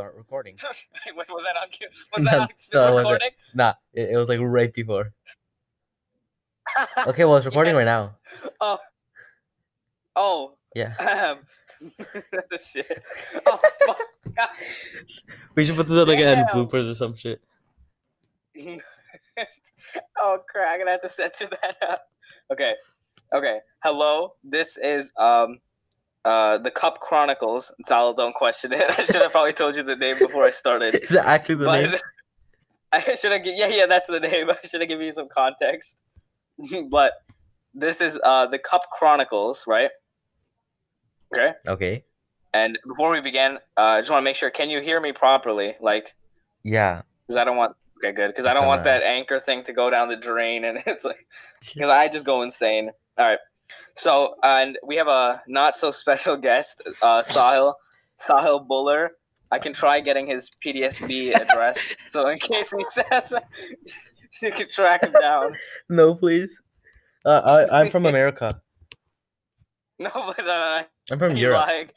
start recording. Wait, was that on? cue? Was that No, on still no, it recording? Nah, it, it was like right before. Okay, well, it's recording right now. Oh, Oh. Yeah. um, shit. Oh, fuck. We should put this on like in Damn. bloopers or some shit. oh crap! I'm gonna have to censor that up. Okay, okay. Hello, this is um, uh, the Cup Chronicles. Sal, don't question it. I should have probably told you the name before I started. Is that actually the name? I should have. Yeah, yeah, that's the name. I should have given you some context. but this is uh the Cup Chronicles, right? Okay. Okay. And before we begin, uh, I just want to make sure. Can you hear me properly? Like, Yeah. because I don't want. Okay, good. Because I don't want that anchor thing to go down the drain, and it's like, because I just go insane. All right. So, and we have a not so special guest, uh, Sahil, Sahil Buller. I can try getting his PDSB address, so in case he says, you can track him down. No, please. Uh, I, I'm from America. No, but uh, I'm from Europe. like,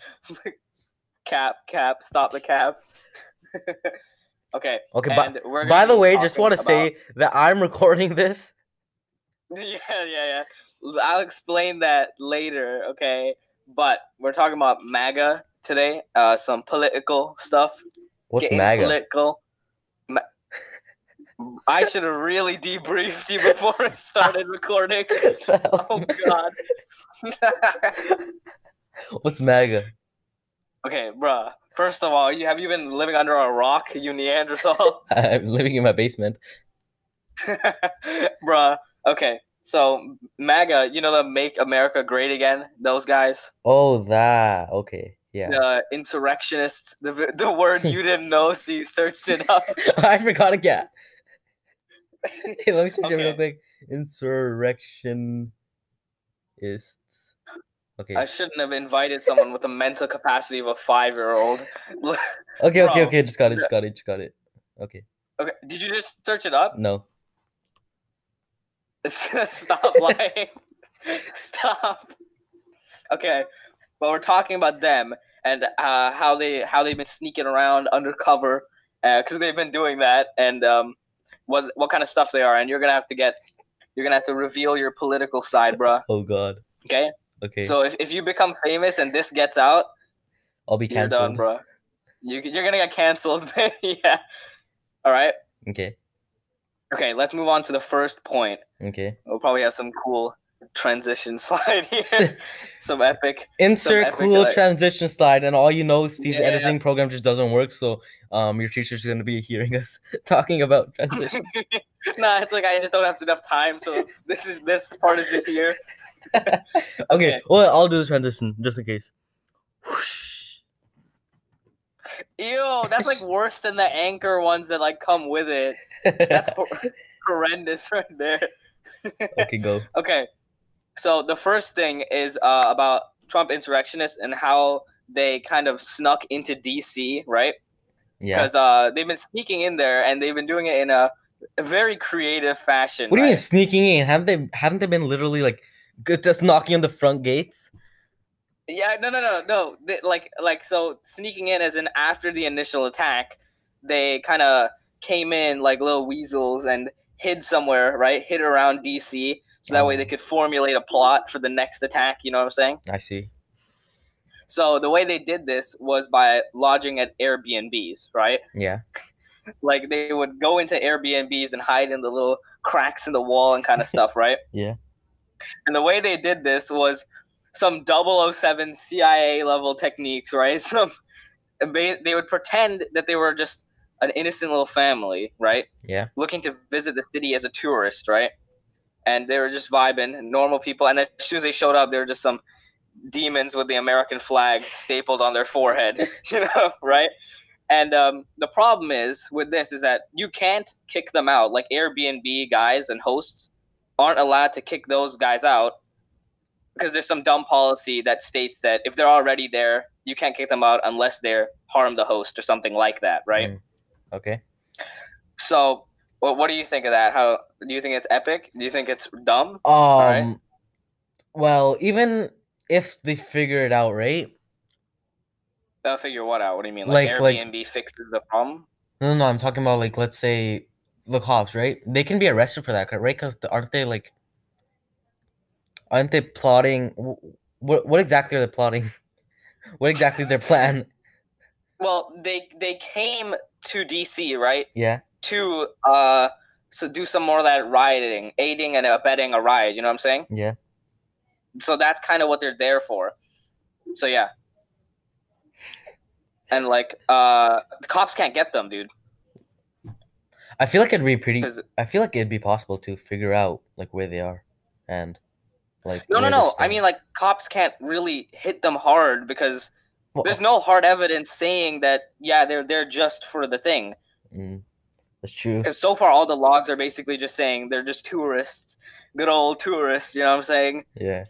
cap, cap, stop the cap. okay. Okay, and we're by the way, just want to about- say that I'm recording this. Yeah, yeah, yeah. I'll explain that later, okay? But we're talking about MAGA today. Uh, some political stuff. What's Getting MAGA? Political. Ma- I should have really debriefed you before I started recording. Oh God. What's MAGA? okay, bruh. First of all, you have you been living under a rock, you Neanderthal? I'm living in my basement. bruh. Okay, so MAGA, you know the Make America Great Again, those guys. Oh, that. Okay. Yeah. the insurrectionists, the the word you didn't know, so you searched it up. I forgot again. Hey, let me search it real quick. Insurrectionists. Okay. I shouldn't have invited someone with the mental capacity of a five year old. Okay, okay, okay. Just got it. Just got it. Just got it. Okay. okay, did you just search it up? No. Stop lying. Stop. Okay, but we're talking about them and uh, how they how they've been sneaking around undercover because they've been doing that and um, what what kind of stuff they are and you're gonna have to get you're gonna have to reveal your political side, bruh. Oh God. Okay. Okay. So if, if you become famous and this gets out, I'll be you're done, canceled. bro. You you're gonna get canceled. yeah. All right. Okay. Okay. Let's move on to the first point. Okay. We'll probably have some cool transition slide here. some epic. Insert epic, cool like- transition slide, and all you know, Steve's Yeah. editing program just doesn't work. So, um, your teacher's gonna be hearing us talking about transitions. nah, it's like I just don't have enough time. So this is this part is just here. okay. Okay. Well, I'll do the transition just in case. Whoosh. Ew, that's like worse than the anchor ones that like come with it. That's hor- horrendous right there. okay, go. Okay, so the first thing is uh, about Trump insurrectionists and how they kind of snuck into DC, right? Yeah. Because uh, they've been sneaking in there and they've been doing it in a, a very creative fashion. What do you mean sneaking in? Haven't they? Haven't they been literally like just knocking on the front gates? Yeah, no, no, no, no. They, like, like so sneaking in as in after the initial attack, they kind of came in like little weasels and hid somewhere, right? Hid around DC, so that way they could formulate a plot for the next attack. You know what I'm saying? I see. So the way they did this was by lodging at Airbnbs, right? Yeah. Like they would go into Airbnbs and hide in the little cracks in the wall and kind of stuff, right? Yeah. And the way they did this was some 007 CIA level techniques, right? Some they, they would pretend that they were just an innocent little family, right? Yeah. Looking to visit the city as a tourist, right? And they were just vibing, normal people. And then as soon as they showed up, they were just some demons with the American flag stapled on their forehead, you know, right? And um, the problem is with this is that you can't kick them out. Like Airbnb guys and hosts aren't allowed to kick those guys out because there's some dumb policy that states that if they're already there, you can't kick them out unless they're harm the host or something like that, right? Mm. Okay. So, what what do you think of that? How do you think it's epic? Do you think it's dumb? Um. right. Well, even if they figure it out, right? They'll figure what out? What do you mean? Like, Like- like- Airbnb fixes the problem? No, no, no, I'm talking about like let's say the cops, right? They can be arrested for that, right? Because aren't they like, aren't they plotting? What what exactly are they plotting? What exactly is their plan? Well, they they came to DC, right? Yeah, To uh so do some more of that rioting, aiding and abetting a riot, you know what I'm saying? yeah. So that's kind of what they're there for. So yeah. And like uh the cops can't get them, dude. I feel like it'd be pretty. I feel like it'd be possible to figure out like where they are, and like. No, no, they're no. I mean like cops can't really hit them hard because Well, there's no hard evidence saying that yeah, they're there just for the thing. mm, that's true. Because so far all the logs are basically just saying they're just tourists. Good old tourists, you know what I'm saying? Yeah.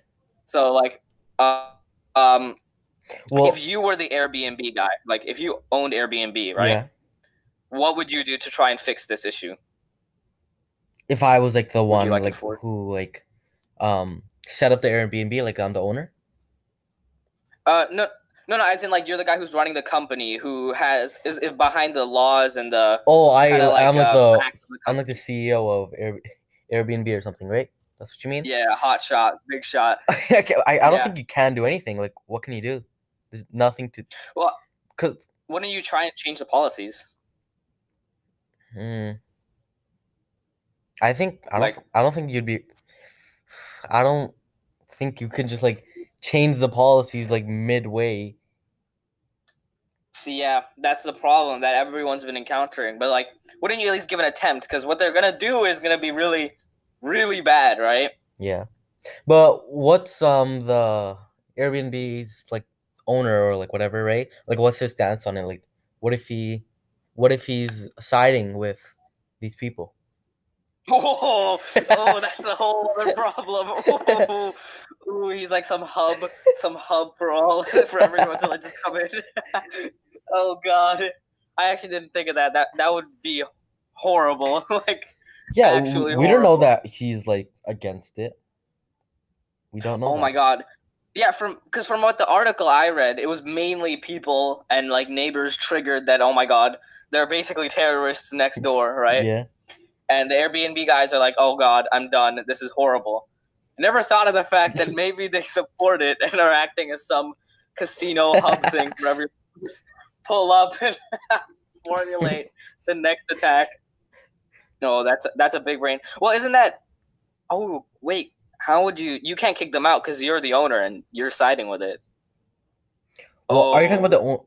So like uh um Well, if you were the Airbnb guy, like if you owned Airbnb, right? yeah. What would you do to try and fix this issue? If I was like the one like like who like, um, set up the Airbnb, like I'm the owner. Uh, no, no, no. As in, like, you're the guy who's running the company, who has is, is behind the laws and the. Oh, I kinda I'm like uh, the the I'm like the CEO of Air, Airbnb or something, right? That's what you mean? Yeah, hot shot, big shot. I, I, I don't Yeah. think you can do anything. Like, what can you do? There's nothing to. Well- cause Wouldn't you try and change the policies? hmm. I think I don't. Like- I don't think you'd be. I don't think you can just like change the policies like midway. See, yeah, that's the problem that everyone's been encountering. But like, wouldn't you at least give an attempt? Because what they're gonna do is gonna be really, really bad, right? Yeah, but what's um the Airbnb's like owner or like whatever, right? Like, what's his stance on it? Like, what if he, what if he's siding with these people? Oh, oh, that's a whole other problem. Oh, ooh, he's like some hub, some hub for all for everyone to like just come in. oh God, I actually didn't think of that. That that would be horrible. like, Yeah, Actually we don't know that he's like against it. We don't know. oh my. God. Yeah, from because from what the article I read, it was mainly people and like neighbors triggered that. Oh my God, they're basically terrorists next door, right? Yeah, and the Airbnb guys are like, "Oh God, I'm done. This is horrible." Never thought of the fact that maybe they support it and are acting as some casino hub thing for everyone. to Just pull up and formulate the next attack. No, that's that's a big brain. Well, isn't that? Oh wait, how would you? You can't kick them out because you're the owner and you're siding with it. Well, are you talking oh. about the? Oh.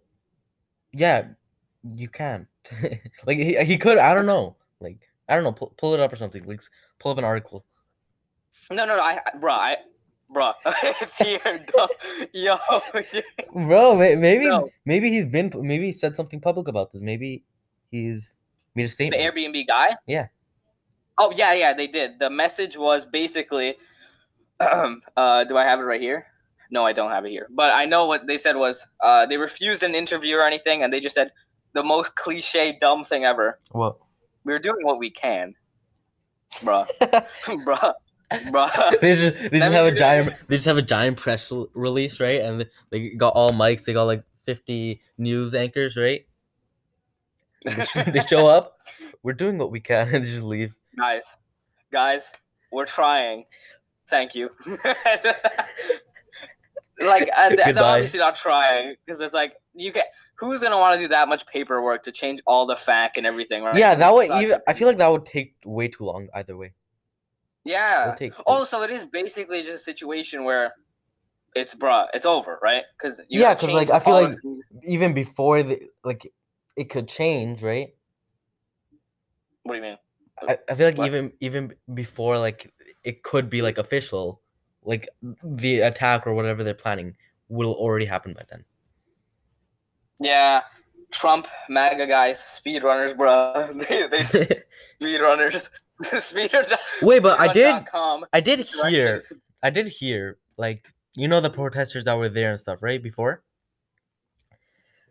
Yeah, you can. like he, he could. I don't know. Like I don't know. Pull, pull it up or something. Like s- pull up an article. No, no, no. I, I- bruh, I, bruh, it's here. duh. Yo, Bro, maybe No. maybe he's been maybe he said something public about this. Maybe he's made a statement. the. Airbnb guy. Yeah. Oh yeah, yeah, they did. The message was basically, uh, do I have it right here? No, I don't have it here. But I know what they said was uh, they refused an interview or anything, and they just said the most cliche, dumb thing ever. What? We're doing what we can, bruh, bruh, bruh. they just they That just have a you're giant they just have a giant press rel- release, right? And they got all mics. They got like fifty news anchors, right? They, they show up. We're doing what we can, and they just leave. guys, guys, we're trying. Thank you. Like, uh, th- they're obviously not trying because it's like you can. Who's gonna want to do that much paperwork to change all the FAQ and everything, right? Yeah, that would even. I feel like that would take way too long either way. Yeah. take. Oh, so it is basically just a situation where it's bruh, it's over, right? Because yeah because like, I feel like- even before the like, it could change, right? what do you mean? I, I feel like What? even even before like it could be like official, like the attack or whatever they're planning will already happen by then. Yeah, Trump, MAGA guys, speedrunners, bruh. They, they speedrunners, speedrunners. Wait, but I did I did hear. I did hear like you know the protesters that were there and stuff right before.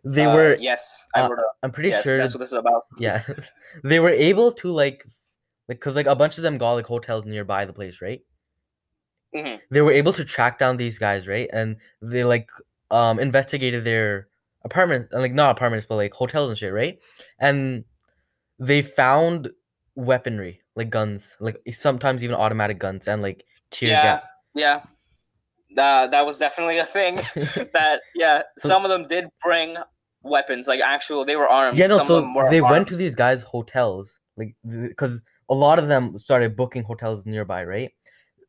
They Uh, were. yes, I uh, I'm pretty Yes, sure. that's what this is about. yeah, they were able to like, like, cause like a bunch of them got like hotels nearby the place, right? Mhm. They were able to track down these guys, right? And they like um investigated their apartment, like not apartments, but like hotels and shit, right? And they found weaponry, like guns, like sometimes even automatic guns and like tear yeah, gas. yeah. Uh, that was definitely a thing. that yeah, some of them did bring weapons, like actual. They were armed. Yeah, no. Some of So them were they went to these guys' hotels, like because a lot of them started booking hotels nearby, right?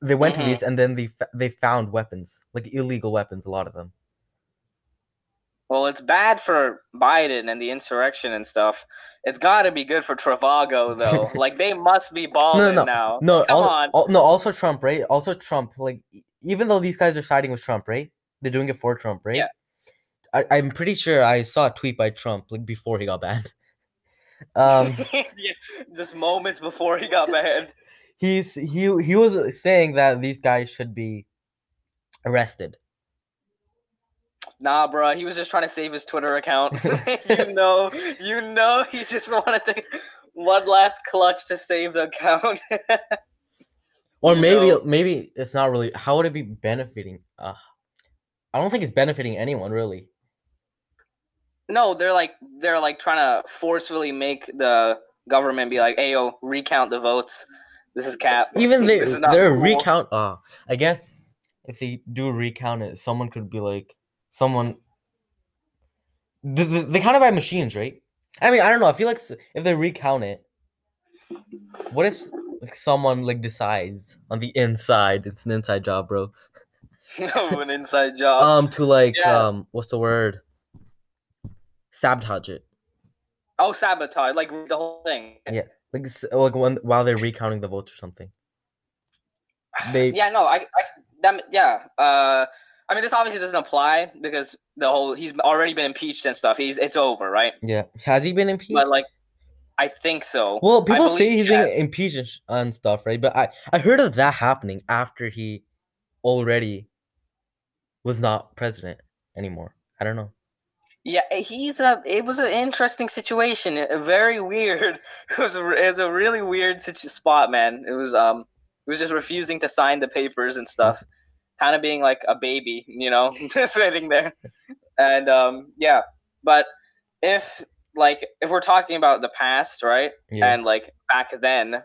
They went Mhm. to these and then they they found weapons, like illegal weapons. A lot of them. Well, it's bad for Biden and the insurrection and stuff. It's got to be good for Trivago though. like they must be balling no. now. No, come al- on. no. Also Trump, right? Also Trump. Like even though these guys are siding with Trump, right? They're doing it for Trump, right? Yeah. I, I'm pretty sure I saw a tweet by Trump like before he got banned. Um, yeah, just moments before he got banned. He's he he was saying that these guys should be arrested. Nah, bro, he was just trying to save his Twitter account. you know, you know, he just wanted to one last clutch to save the account. Or You maybe know. maybe it's not really. How would it be benefiting? Uh, I don't think it's benefiting anyone really. no, they're like they're like trying to forcefully make the government be like, "Hey, yo, recount the votes. This is cap. Even they This their cool." recount. Uh, I guess if they do recount it, someone could be like someone. They, they, they count it by machines, right? I mean, I don't know. I feel like if they recount it, what if like someone like decides on the inside? It's an inside job, bro. an inside job. Um, to like yeah. um, what's the word? Sabotage it. oh, sabotage, like the whole thing. Yeah. Like like when while they're recounting the votes or something. They yeah, no, I, I that, yeah. Uh, I mean, this obviously doesn't apply because the whole he's already been impeached and stuff. He's it's over, right? yeah. Has he been impeached? But like, I think so. Well, people say he's he being impeached and and stuff, right? But I I heard of that happening after he already was not president anymore. I don't know. Yeah, he's a. It was an interesting situation. uh, Very weird. It was. a- It was a really weird situ- spot, man. It was. Um. It was just refusing to sign the papers and stuff. Kind of being like a baby, you know, just sitting there. And um. Yeah, but if like if we're talking about the past, right, Yeah. and like back then,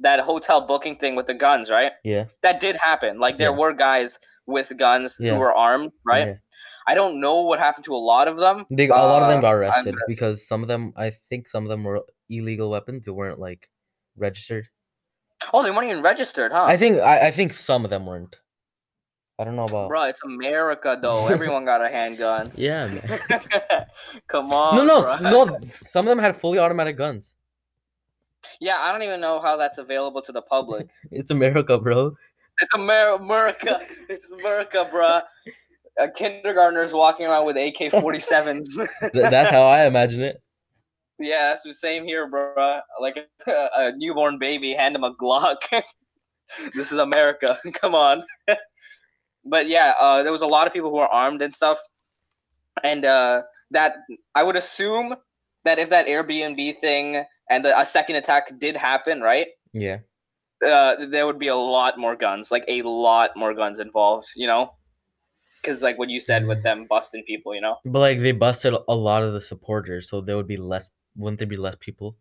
that hotel booking thing with the guns, right, yeah. that did happen. Like there Yeah. were guys with guns Yeah. who were armed, right. I don't know what happened to a lot of them. They a lot of them Uh, got arrested because some of them I think some of them were illegal weapons. They weren't like registered. Oh, they weren't even registered, huh? I think I, I think some of them weren't. I don't know about. Bro, it's America though. Everyone got a handgun. Yeah, man. Come on. no, no, no. Some of them had fully automatic guns. Yeah, I don't even know how that's available to the public. It's America, bro. It's Amer- America. It's America, bruh. Uh, kindergartners walking around with AK 47s. Th- that's how I imagine it. yeah, that's the same here, bro. Like a, a newborn baby, hand him a Glock. this is America. Come on. but yeah, uh, there was a lot of people who were armed and stuff. And uh, that I would assume that if that Airbnb thing and a second attack did happen, right? Yeah. uh, there would be a lot more guns, like a lot more guns involved, you know? Because, like what you said with them busting people, you know? But like they busted a lot of the supporters, so there would be less. Wouldn't there be less people?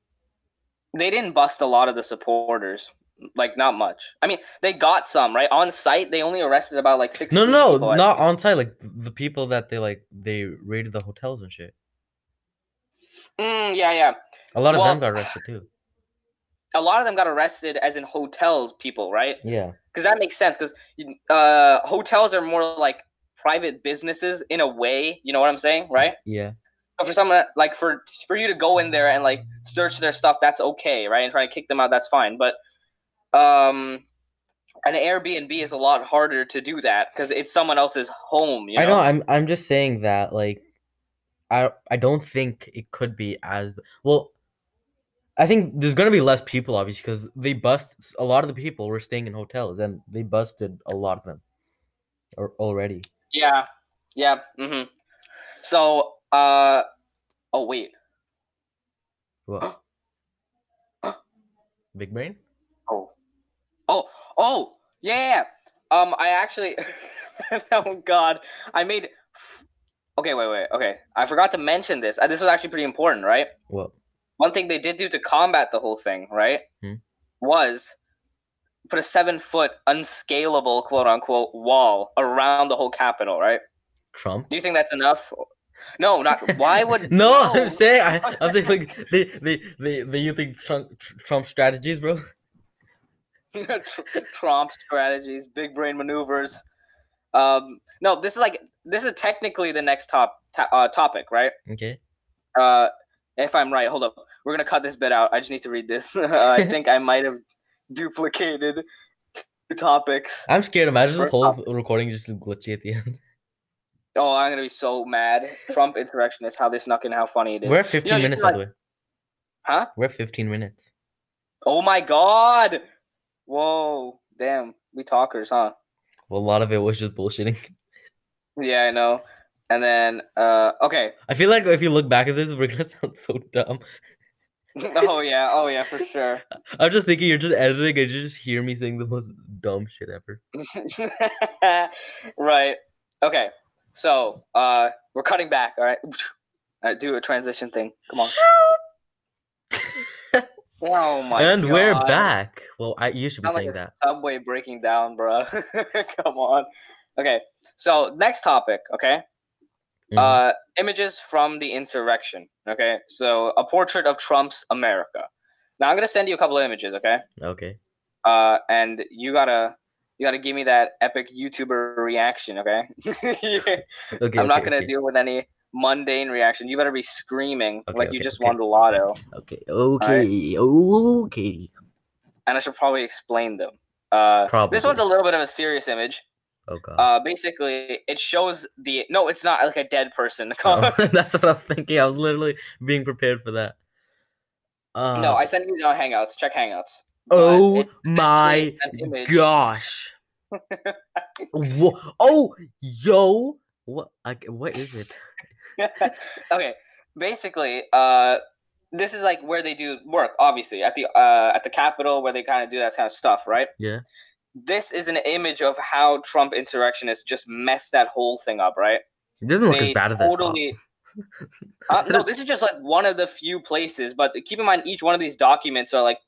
They didn't bust a lot of the supporters, like, not much. I mean, they got some, right? On site, they only arrested about like six. No, no, people, not on site. Like the people that they like they raided the hotels and shit. Mm, yeah, yeah. A lot of them got arrested too. A lot of them got arrested as in hotels people, right? Yeah. Because that makes sense. Because uh, hotels are more like private businesses in a way. You know what I'm saying, right? Yeah. So for someone like for for you to go in there and like search their stuff, that's okay, right? And try to kick them out, that's fine. But um, an Airbnb is a lot harder to do that because it's someone else's home. You know? I know. I'm I'm just saying that like, I I don't think it could be as well. I think there's gonna be less people, obviously, because they bust a lot of the people were staying in hotels, and they busted a lot of them, or already. Yeah, yeah. hmm So, uh, oh wait, What? Big brain? oh, oh, oh, yeah. Um, I actually, oh god, I made Okay, wait, wait. Okay, I forgot to mention this. Uh, This was actually pretty important, right? Well, One thing they did do to combat the whole thing, right, Hmm. was put a seven foot unscalable quote unquote wall around the whole Capitol, right? Trump. Do you think that's enough? No, not. Why would No, I'm saying I, I'm saying like the the the, they they using Trump Trump strategies, bro. Trump strategies, big brain maneuvers. Um, no, this is like this is technically the next top to- uh, topic, right? Okay. Uh, if I'm right, hold up. We're gonna cut this bit out. I just need to read this. uh, I think I might have duplicated two topics. I'm scared. Imagine this whole recording just glitchy at the end. Oh, I'm gonna be so mad. Trump insurrectionist. How they snuck in. How funny it is. We're at 15 you minutes, can, by the way. Huh? We're at 15 minutes. Oh my god. Whoa. Damn. We talkers, huh? Well, a lot of it was just bullshitting. Yeah, I know. And then, uh, okay. I feel like if you look back at this, we're gonna sound so dumb. oh yeah. Oh yeah, for sure. I'm just thinking you're just editing and you just hear me saying the most dumb shit ever. right. Okay. So, uh, we're cutting back. All right. All right, do a transition thing. Come on. Oh my and god. we're back. Well, I you should be Sound like saying a that. subway breaking down, bro. Come on. Okay. So next topic. Okay. Mhm. Uh, images from the insurrection. Okay. So a portrait of Trump's America. Now I'm gonna send you a couple of images. Okay. okay. Uh, and you gotta you gotta give me that epic YouTuber reaction. Okay. Okay. I'm not gonna okay. deal with any mundane reaction. You better be screaming Okay, like you just okay. won the lotto. Okay. Okay. Okay. And I should probably explain them. Uh, Probably. this one's a little bit of a serious image. Oh god. Uh, basically, it shows the no, it's not like a dead person. Oh, that's what I was thinking. I was literally being prepared for that. Uh, no, I sent you no Hangouts. Check Hangouts. Oh my gosh. Oh, yo. What? Like, what is it? okay, basically, uh, this is like where they do work. Obviously, at the uh at the Capitol, where they kind of do that kind of stuff, right? Yeah. This is an image of how Trump insurrectionists just messed that whole thing up, right? It doesn't look They as bad as totally. Uh, no, this is just like one of the few places, but keep in mind each one of these documents are like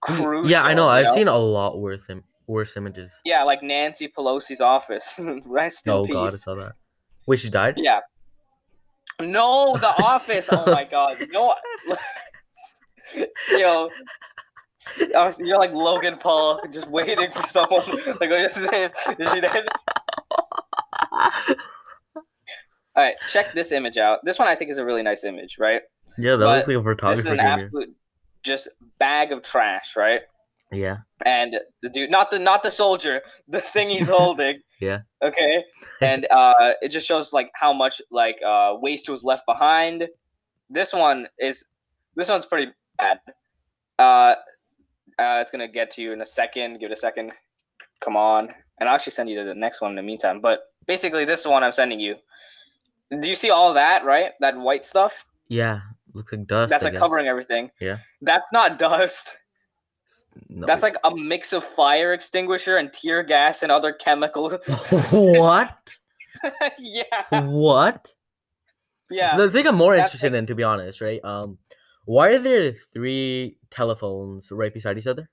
crucial. Yeah, I know. I've know? seen a lot worse Im- worse images. Yeah, like Nancy Pelosi's office. Rest in peace. Oh god, I saw that. Wait, she died? Yeah. No, The Office. Oh my god. No. Yo. Was- You're like Logan Paul, just waiting for someone. Like, oh, this is, is she dead? All right, check this image out. This one I think is a really nice image, right? yeah, that But looks like a This is an here. absolute just bag of trash, right? Yeah. and the dude not the not the soldier the thing he's holding Yeah. okay and uh it just shows like how much like uh waste was left behind this one is this one's pretty bad uh uh it's gonna get to you in a second give it a second come on and i'll actually send you to the next one in the meantime but basically this one i'm sending you do you see all that right that white stuff Yeah. Looks like dust. that's I like guess. covering everything Yeah. that's not dust No. That's like a mix of fire extinguisher and tear gas and other chemical. what? yeah, What? yeah. The thing I'm more That's interested in, to be honest, right? Um, why are there three telephones right beside each other?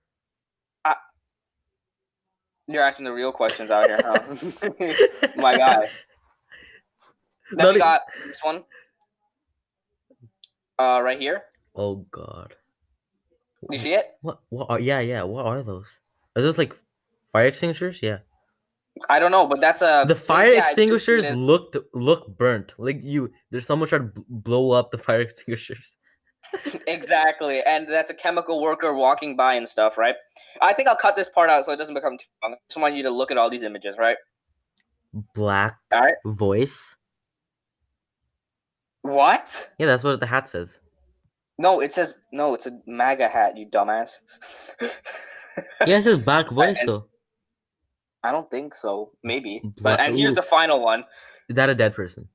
You're asking the real questions out here, huh? My God. Then Not we got this one. Uh, right here. Oh God. You see it? What? What? Are, yeah, yeah. What are those? Are those like fire extinguishers? Yeah. I don't know, but that's a the fire yeah, I do see extinguishers looked look burnt. Like you, there's someone trying to bl- blow up the fire extinguishers. Exactly, and that's a chemical worker walking by and stuff, right? I think I'll cut this part out so it doesn't become too long. I just want you to look at all these images, right? Black All right. voice. What? Yeah, that's what the hat says. No, it says no. It's a MAGA hat, you dumbass. Yeah, it says black voice And- though. I don't think so. Maybe. Bla- But and here's the final one. Is that a dead person?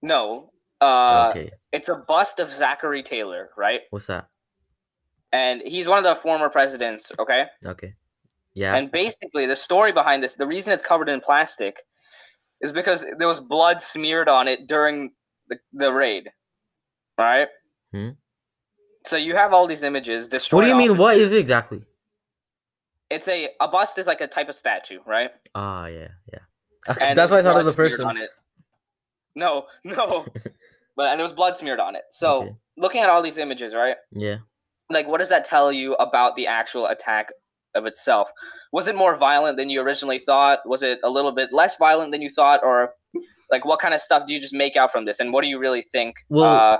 No. Uh okay. it's a bust of Zachary Taylor, right? What's that? And he's one of the former presidents, okay? Okay. Yeah. And basically the story behind this, the reason it's covered in plastic is because there was blood smeared on it during the, the raid, right? Hmm. So you have all these images. Destroyed What do you mean? What is it exactly? It's a a bust is like a type of statue, right? Ah, yeah, yeah. And That's why I thought of the person. On it. No, no, but and there was blood smeared on it. So Okay. looking at all these images, right? Yeah. Like, what does that tell you about the actual attack of itself? Was it more violent than you originally thought? Was it a little bit less violent than you thought, or like what kind of stuff do you just make out from this? And what do you really think? Well, uh,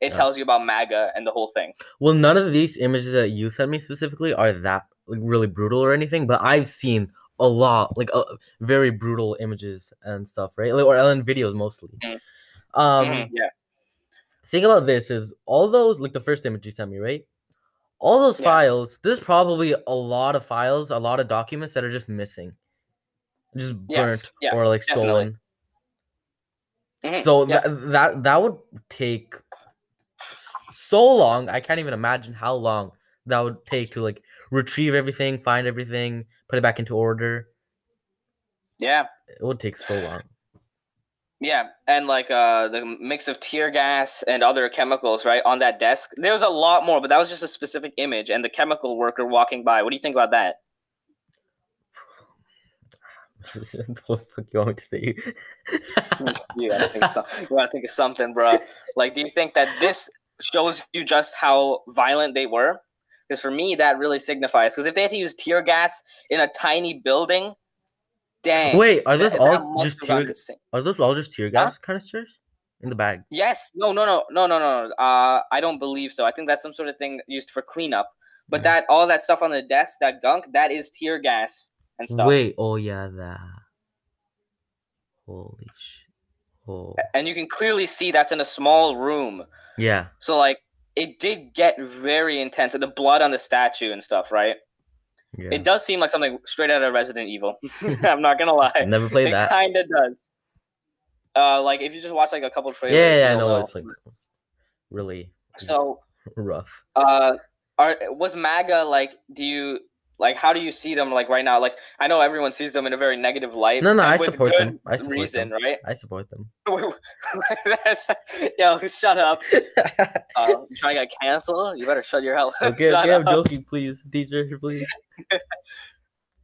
it yeah. tells you about MAGA and the whole thing. Well, none of these images that you sent me specifically are that like really brutal or anything, but I've seen a lot like uh, very brutal images and stuff, right? Like, or and videos mostly. Mhm. Um, Mhm, yeah, thing about this is all those like the first image you sent me, right? All those Yeah. files. There's probably a lot of files, a lot of documents that are just missing, just Yes, burnt yeah, or like definitely. stolen. Mhm, So yeah. that that would take so long. I can't even imagine how long that would take to like retrieve everything, find everything, put it back into order. yeah, It would take so long. Yeah, and like uh, the mix of tear gas and other chemicals, right, on that desk. There was a lot more, but that was just a specific image, and the chemical worker walking by. What do you think about that? what the fuck you want me to say? you gotta think so. You gotta think of something, bro. Like, do you think that this shows you just how violent they were? Because for me, that really signifies. Because if they had to use tear gas in a tiny building, dang. Wait, are those that- all that just tear? Are those all just tear gas canisters in the bag? Yes. No. No. No. No. No. No. Uh, I don't believe so. I think that's some sort of thing used for cleanup. But that all that stuff on the desk, that gunk, that is tear gas and stuff. Wait, oh yeah, that. Holy shit. Oh And you can clearly see that's in a small room. yeah. So like it did get very intense. And the blood on the statue and stuff, right? Yeah. It does seem like something straight out of Resident Evil. I'm not gonna lie. Never played it that. kind of does. Uh, like if you just watch like a couple trailers. Yeah, yeah, I know it's like really So, rough. uh, are was MAGA like? Do you like? How do you see them like right now? Like I know everyone sees them in a very negative light. No, no, I support them. I support reason, them. right? I support them. Yo, shut up. Uh, you trying to get canceled? You better shut your hell. okay, shut okay, I'm joking, please, teacher, please.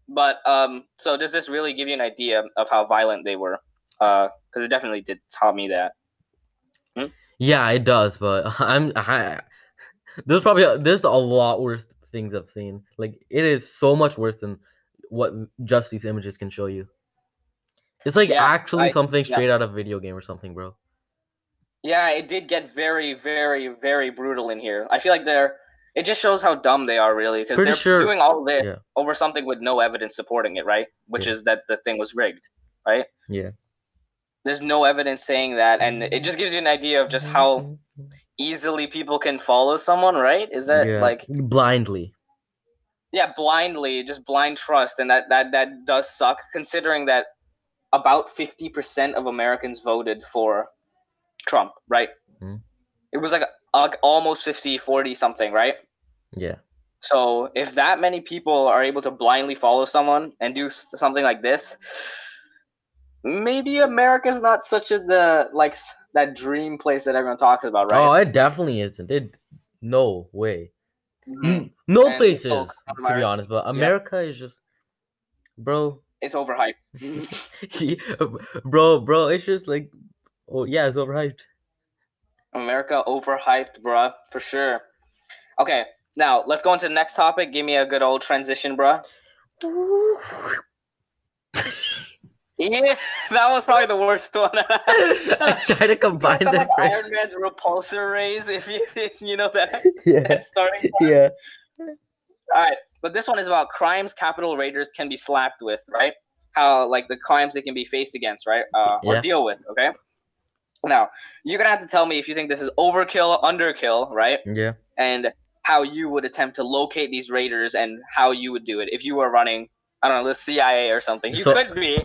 But um, so does this really give you an idea of how violent they were? Uh, because it definitely did taught me that. Yeah, it does, but I'm I, there's probably there's a lot worse things I've seen. Like it is so much worse than what just these images can show you. It's like Yeah, actually I- something yeah. straight out of a video game or something, bro. Yeah, it did get very, very, very brutal in here. I feel like they're. It just shows how dumb they are, really, because they're sure- doing all this yeah. over something with no evidence supporting it, right? Which Yeah. is that the thing was rigged, right? Yeah. There's no evidence saying that, and it just gives you an idea of just how easily people can follow someone, right? Is that Yeah, like blindly. yeah blindly just blind trust and that that that does suck considering that about 50% of americans voted for trump right Mhm. it was like, like almost 50 40 something right Yeah. so if that many people are able to blindly follow someone and do something like this maybe america's not such a the like that dream place that everyone talks about right? Oh, it definitely isn't. It no way. Mhm. No And places, oh, to be honest, but America is just bro. it's overhyped bro, bro, it's just like oh yeah, it's overhyped. America overhyped, bruh, for sure. Okay, now let's go into the next topic. Give me a good old transition, bruh. Yeah, that was probably the worst one. I try to combine the like. Iron Man's repulsor rays, if you if you know that. Yeah, That's starting. yeah. All right, but this one is about crimes Capitol raiders can be slapped with, right? How like the crimes they can be faced against, right? Uh, or Yeah. deal with. Okay. Now you're gonna have to tell me if you think this is overkill, underkill, right? Yeah. and how you would attempt to locate these raiders and how you would do it if you were running I don't know the CIA or something. You So- could be,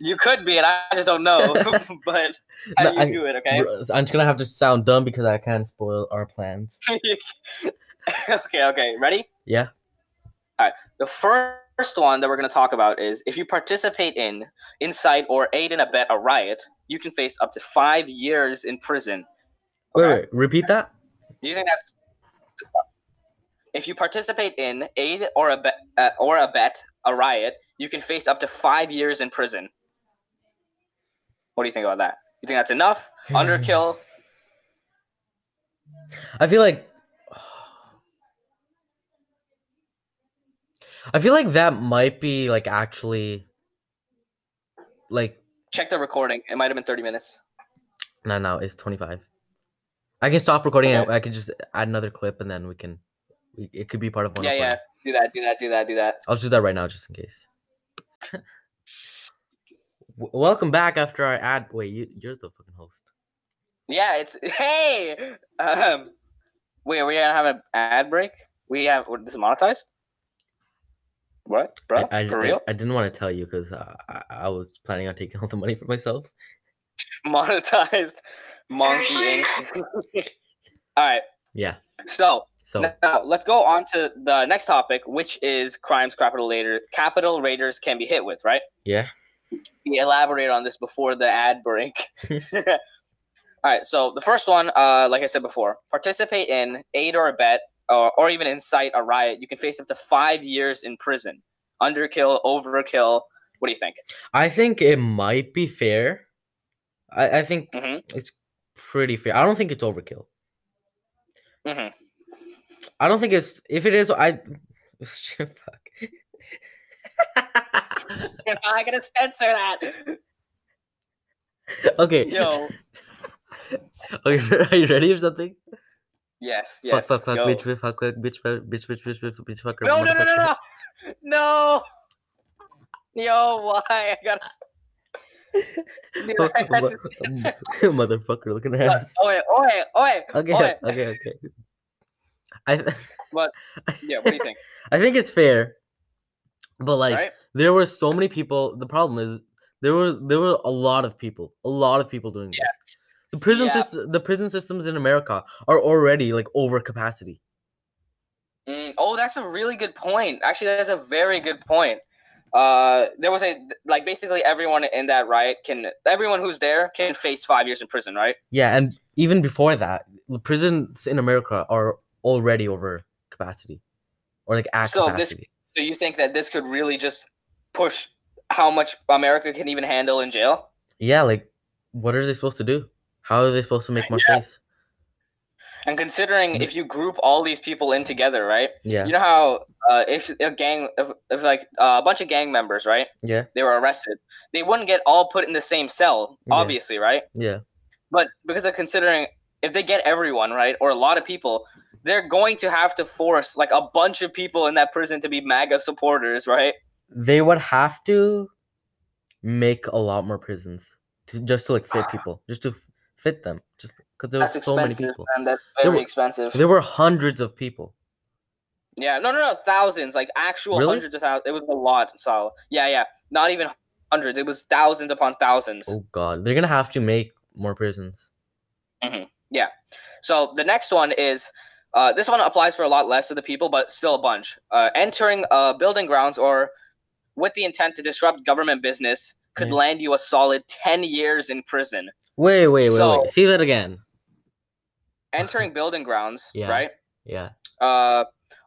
you could be, and I just don't know. but how No, you I- do it? Okay. I'm just gonna have to sound dumb because I can't spoil our plans. okay. Okay. Ready? Yeah. All right. The first first one that we're going to talk about is if you participate in, incite, or aid and abet a riot, you can face up to five years in prison. Wait, Okay. wait, repeat that. Do you think that's if you participate in, aid, or abet, uh, or abet a riot, you can face up to five years in prison. What do you think about that? You think that's enough? Underkill? I feel like I feel like that might be like actually like Check the recording. It might have been 30 minutes. no no it's 25. I can stop recording and Okay. I can just add another clip and then we can it could be part of one. yeah, of yeah. mine. Do that, do that, do that, do that. I'll do that right now just in case. Welcome back after our ad. Wait, you, you're the fucking host. Yeah, it's hey. Um, wait, are we gonna have an ad break? We have this is monetized. What, bro? I, I, For real? I, didn't want to tell you because uh, I, I was planning on taking all the money for myself. monetized, monkey ink. All right, Yeah. so So Now let's go on to the next topic, which is crimes Capitol later Capitol raiders can be hit with, right? yeah. We elaborate on this before the ad break. All right, so the first one, uh, like I said before, participate in, aid or abet, or, or even incite a riot. You can face up to five years in prison. Underkill, overkill. What do you think? I think it might be fair. I, I think hmm it's pretty fair. I don't think it's overkill. hmm I don't think it's if it is I fuck. I gotta censor that. okay. Yo. okay, are you ready or something? Yes. fuck, Yes. fuck, fuck, go. bitch, bitch, fuck, fuck, bitch, bitch, bitch, bitch, bitch, bitch, bitch, fucker. No, no, no, no, no, no. Yo, why? I gotta. Dude, I had to Motherfucker, look at Uh, that. Oi, oi, oi. Okay, oi. okay, okay. I th- Yeah, what do you think? I think it's fair, but like right? there were so many people. The problem is there were there were a lot of people, a lot of people doing this. The prison Yeah. system, the prison systems in America are already like over capacity. Mm, oh, that's a really good point. Actually, that's a very good point. Uh, there was a like basically everyone in that riot can everyone who's there can face five years in prison, right? Yeah, and even before that, the prisons in America are already over capacity, or like at So this- So you think that this could really just push how much America can even handle in jail? Yeah, like what are they supposed to do? How are they supposed to make more Yeah. space? And considering if you group all these people in together, right? Yeah, You know how uh, if a gang, if, if like uh, a bunch of gang members, right? yeah, They were arrested. They wouldn't get all put in the same cell, Yeah. obviously, right? yeah. But because of considering if they get everyone right or a lot of people, they're going to have to force like a bunch of people in that prison to be MAGA supporters, right? They would have to make a lot more prisons to, just to like fit people, just to fit them, just because there That's were so many expensive, people. and that's There very were- expensive. There were hundreds of people. Yeah, no, no, no, thousands, like actual Really? hundreds of thousands. It was a lot, so yeah, yeah, not even hundreds. It was thousands upon thousands. Oh god, they're gonna have to make more prisons. Yeah. So the next one is uh, this one applies for a lot less of the people, but still a bunch. Uh, entering uh, building grounds or with the intent to disrupt government business could Yeah. land you a solid 10 years in prison. Wait, wait, wait, So- wait. See that again. Entering building grounds, Yeah. right? Yeah. Uh,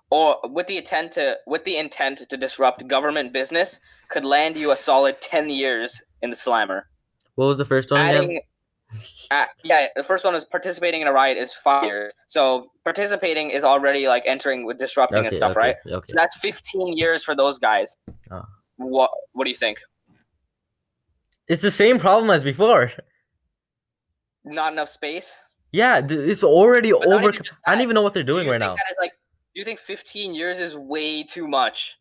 or with the intent to with the intent to disrupt government business could land you a solid 10 years in the slammer. What was the first one? Adding uh, yeah, the first one is participating in a riot is five years. So participating is already like entering with disrupting and stuff, okay, right? Okay. So that's 15 years for those guys. Ah. What What do you think? It's the same problem as before. Not enough space. Yeah, it's already But over. I don't even know what they're doing you right now. Like, do you think 15 years is way too much?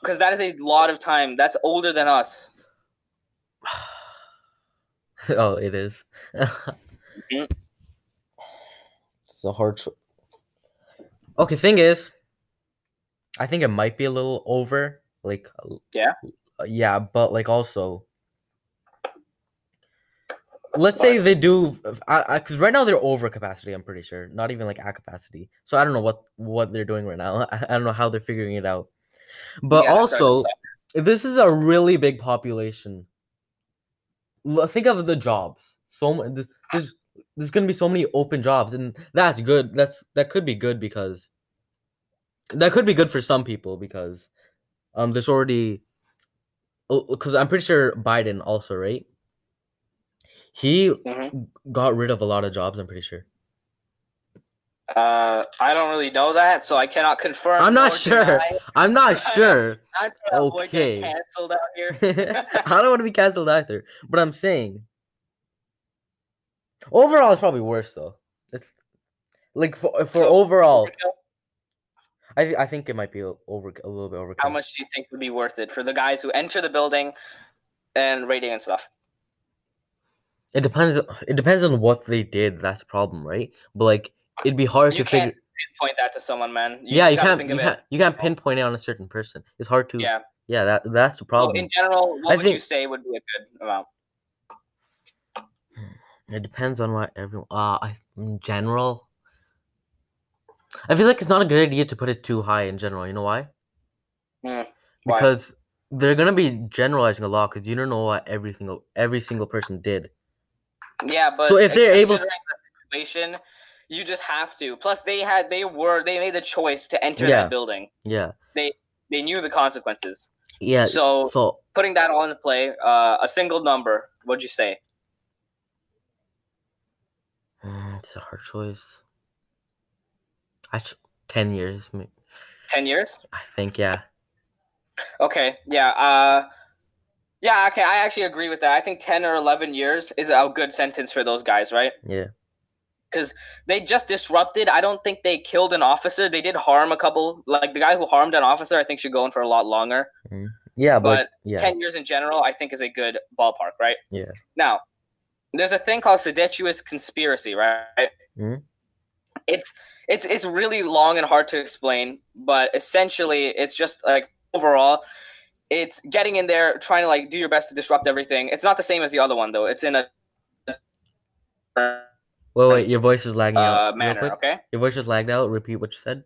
Because that is a lot of time. That's older than us. oh, it is. Mhm. It's a hard. Cho- okay, thing is, I think it might be a little over. Like, Yeah? Uh, yeah, but like also, let's say they do, because right now they're over capacity. I'm pretty sure, not even like at capacity. So I don't know what what they're doing right now. I, I don't know how they're figuring it out. But Yeah, that's what I was also, this is a really big population, think of the jobs. So there's there's gonna be so many open jobs, and that's good. That's that could be good because that could be good for some people because um there's already because I'm pretty sure Biden also right. He Mhm. got rid of a lot of jobs. I'm pretty sure. Uh, I don't really know that, so I cannot confirm. I'm not sure. deny. I'm not sure. I'm trying to avoid Okay. canceled out here. I don't want to be canceled either. But I'm saying overall it's probably worse though. It's like for for So, overall, Overkill? I thi- I think it might be a- over a little bit over. How much do you think would be worth it for the guys who enter the building and rating and stuff? It depends. It depends on what they did. That's the problem, right? But like, it'd be hard You to figure. can't Point that to someone, man. yeah, you can't. think You of can't. You can't pinpoint it on a certain person. It's hard to. Yeah. Yeah. That that's the problem. in general, what I would you say would be a good amount? It depends on what everyone. Uh, I in general. I feel like it's not a good idea to put it too high in general. You know why? Hmm, why? Because they're gonna be generalizing a lot because you don't know what every single every single person did. Yeah, but So if they're able- considering the situation, you just have to. Plus, they had they were they made the choice to enter Yeah. that building. Yeah. They they knew the consequences. Yeah. So So putting that all into play, uh, a single number. What'd you say? mm, it's a hard choice. I ten years. Ten years? I think yeah. Okay. Yeah. Uh, yeah. Okay. I actually agree with that. I think ten or eleven years is a good sentence for those guys, right? Yeah. because they just disrupted. I don't think they killed an officer. They did harm a couple. Like the guy who harmed an officer, I think should go in for a lot longer. Yeah, but, But yeah. Ten years in general, I think is a good ballpark, right? Yeah. Now, there's a thing called seditious conspiracy, right? Mhm. It's it's it's really long and hard to explain, but essentially, it's just like overall. It's getting in there, trying to like do your best to disrupt everything. It's not the same as the other one though. It's in a Wait, wait, your voice is lagging out. uh, real manner. quick. Okay. Your voice is lagged out. Repeat what you said.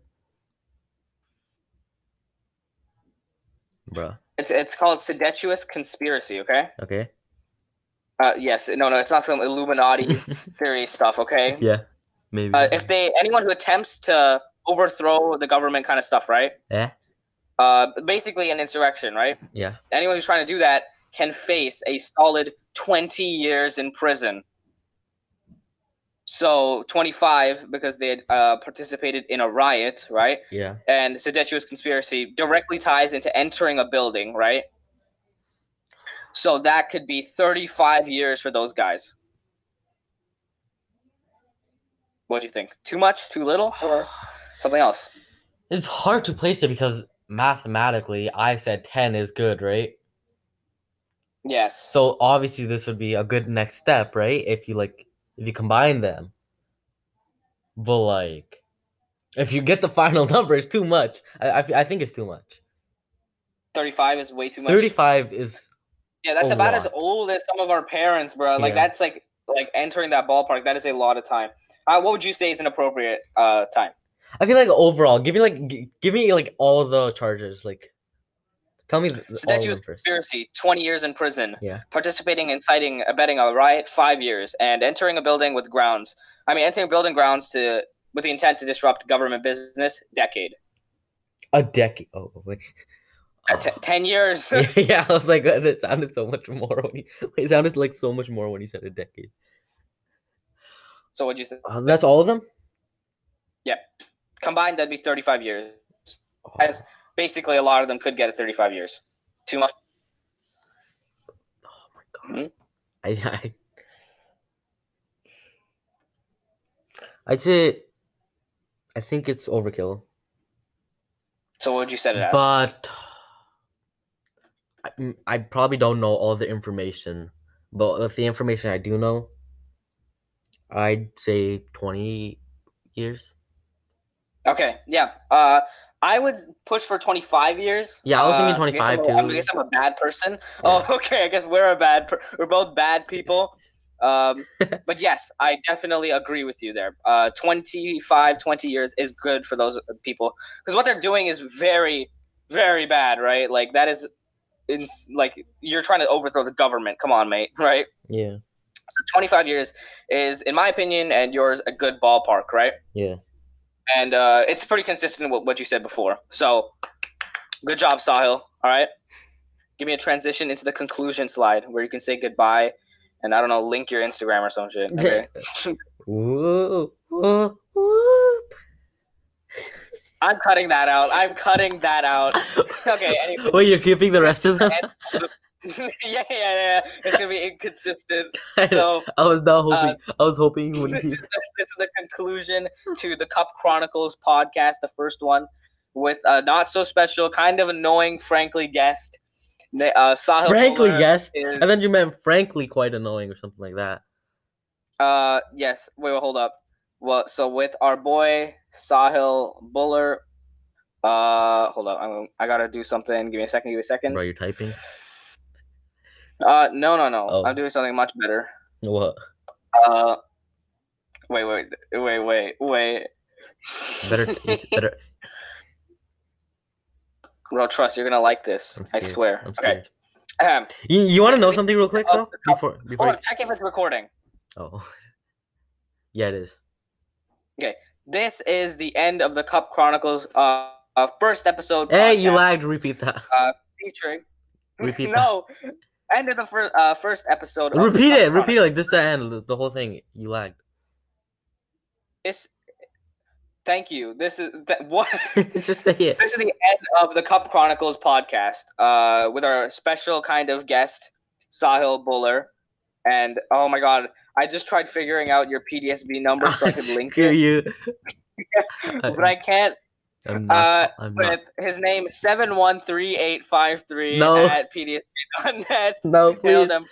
Bruh. It's it's called seditious conspiracy. Okay. Okay. Uh, yes, no, no, it's not some Illuminati theory stuff. Okay, yeah. Maybe. uh, if they anyone who attempts to overthrow the government, kind of stuff, right? yeah. Uh, basically an insurrection, right? Yeah. Anyone who's trying to do that can face a solid twenty years in prison. So twenty-five because they had uh, participated in a riot, right? Yeah. And seditious conspiracy directly ties into entering a building, right? So that could be 35 years for those guys. What do you think? Too much? Too little? Or something else? It's hard to place it because mathematically, I said ten is good, right? Yes. So obviously, this would be a good next step, right? If you like, if you combine them. But like, if you get the final number, it's too much. I I think it's too much. 35 is way too much. Thirty-five is Yeah, that's about as old as some of our parents, bro. Like Yeah. that's like like entering that ballpark. That is a lot of time. Uh, what would you say is an appropriate uh time? I feel like overall, give me like g- give me like all the charges. Like, tell me th- all of conspiracy, 20 years in prison. Yeah. Participating, inciting, abetting a riot, five years, and entering a building with grounds. I mean, entering building grounds to with the intent to disrupt government business, decade. A decade. Oh wait. Uh, t- 10 years. yeah, I was like, that sounded so much more when he. It sounded like so much more when he said a decade. So what'd you say? Uh, that's all of them. Yeah, combined, that'd be 35 years. Oh, As basically, a lot of them could get it 35 years. Too much. oh my god. I, I. I'd say. I think it's overkill, So what would you set it as? but I, mm, I probably don't know all the information. But with the information I do know, I'd say twenty years. Okay, yeah. Uh, I would push for 25 years. Yeah, I was thinking Uh, I guess 25 I'm a- I too. guess I'm a bad person. Yeah. Oh, okay. I guess we're a bad. Per- we're both bad people. Um, but yes, I definitely agree with you there. Uh, 25, 20 years is good for those people because what they're doing is very very bad, right? Like that is, in, like you're trying to overthrow the government. Come on, mate, right? Yeah. So 25 years is, in my opinion, and yours, a good ballpark, right? Yeah. And uh, it's pretty consistent with what you said before. So, good job, Sahil. All right. Give me a transition into the conclusion slide where you can say goodbye, and I don't know, link your Instagram or some shit. Okay. Woo, woo. I'm cutting that out. I'm cutting that out. Okay. Anyway. Wait, you're keeping the rest of them? yeah, yeah, yeah. It's gonna be inconsistent. So I was not hoping. I was hoping you this, is the, this is the conclusion to the Cup Chronicles podcast, the first one, with a not so special, kind of annoying, frankly, guest. Uh, Sahil Frankly, guest. is- And then you meant frankly quite annoying or something like that. Uh, yes. Wait, wait, hold up. Well, so with our boy Sahil Buller. Uh, hold up. I'm, I gotta do something. Give me a second. Give me a second. Bro, you're typing. Uh, no, no, no. Oh. I'm doing something much better. What? Uh, wait, wait, wait, wait, wait. Better. better. Bro, trust you're gonna like this. I swear. Okay. Ahem. You, you want to know something real quick though? the cup- Before Hold before. on, check if it's recording. Oh. Yeah, it is. Okay. This is the end of the Cup Chronicles uh, uh first episode. Hey, you podcast lagged. Repeat that. Uh, featuring. Repeat that. End of the first uh first episode. Repeat it. Repeat it like this. The end. The, whole thing. You lagged. This. Thank you. This is th- what. Just say it. This is the end of the Cup Chronicles podcast uh, with our special kind of guest, Sahil Buller. And oh my god, I just tried figuring out your PDSB number so I could link it, you. but I can't. I'm Uh. I'm not. With his name seven one three eight five three No. at PDSB.net. No, please. them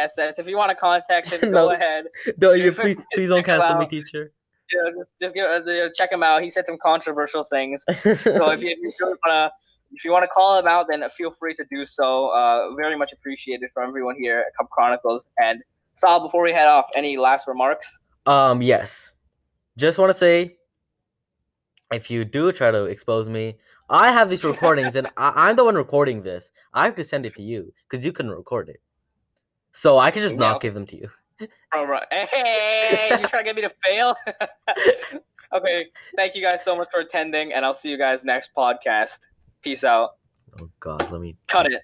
SS. If you want to contact him, No. go ahead. Don't you please, please don't cancel me, teacher. Yeah, just, just give, uh, check him out. He said some controversial things. so if you, if you wanna if you want to call him out, then feel free to do so. Uh, very much appreciated from everyone here at Cup Chronicles. And Sal, before we head off, any last remarks? Um, yes. Just want to say, if you do try to expose me, I have these recordings and I- I'm the one recording this. I have to send it to you because you couldn't record it. So I could just Yeah. not give them to you. All right. Hey, you trying to get me to fail? okay. Thank you guys so much for attending, and I'll see you guys next podcast. Peace out. Oh God, let me Cut it.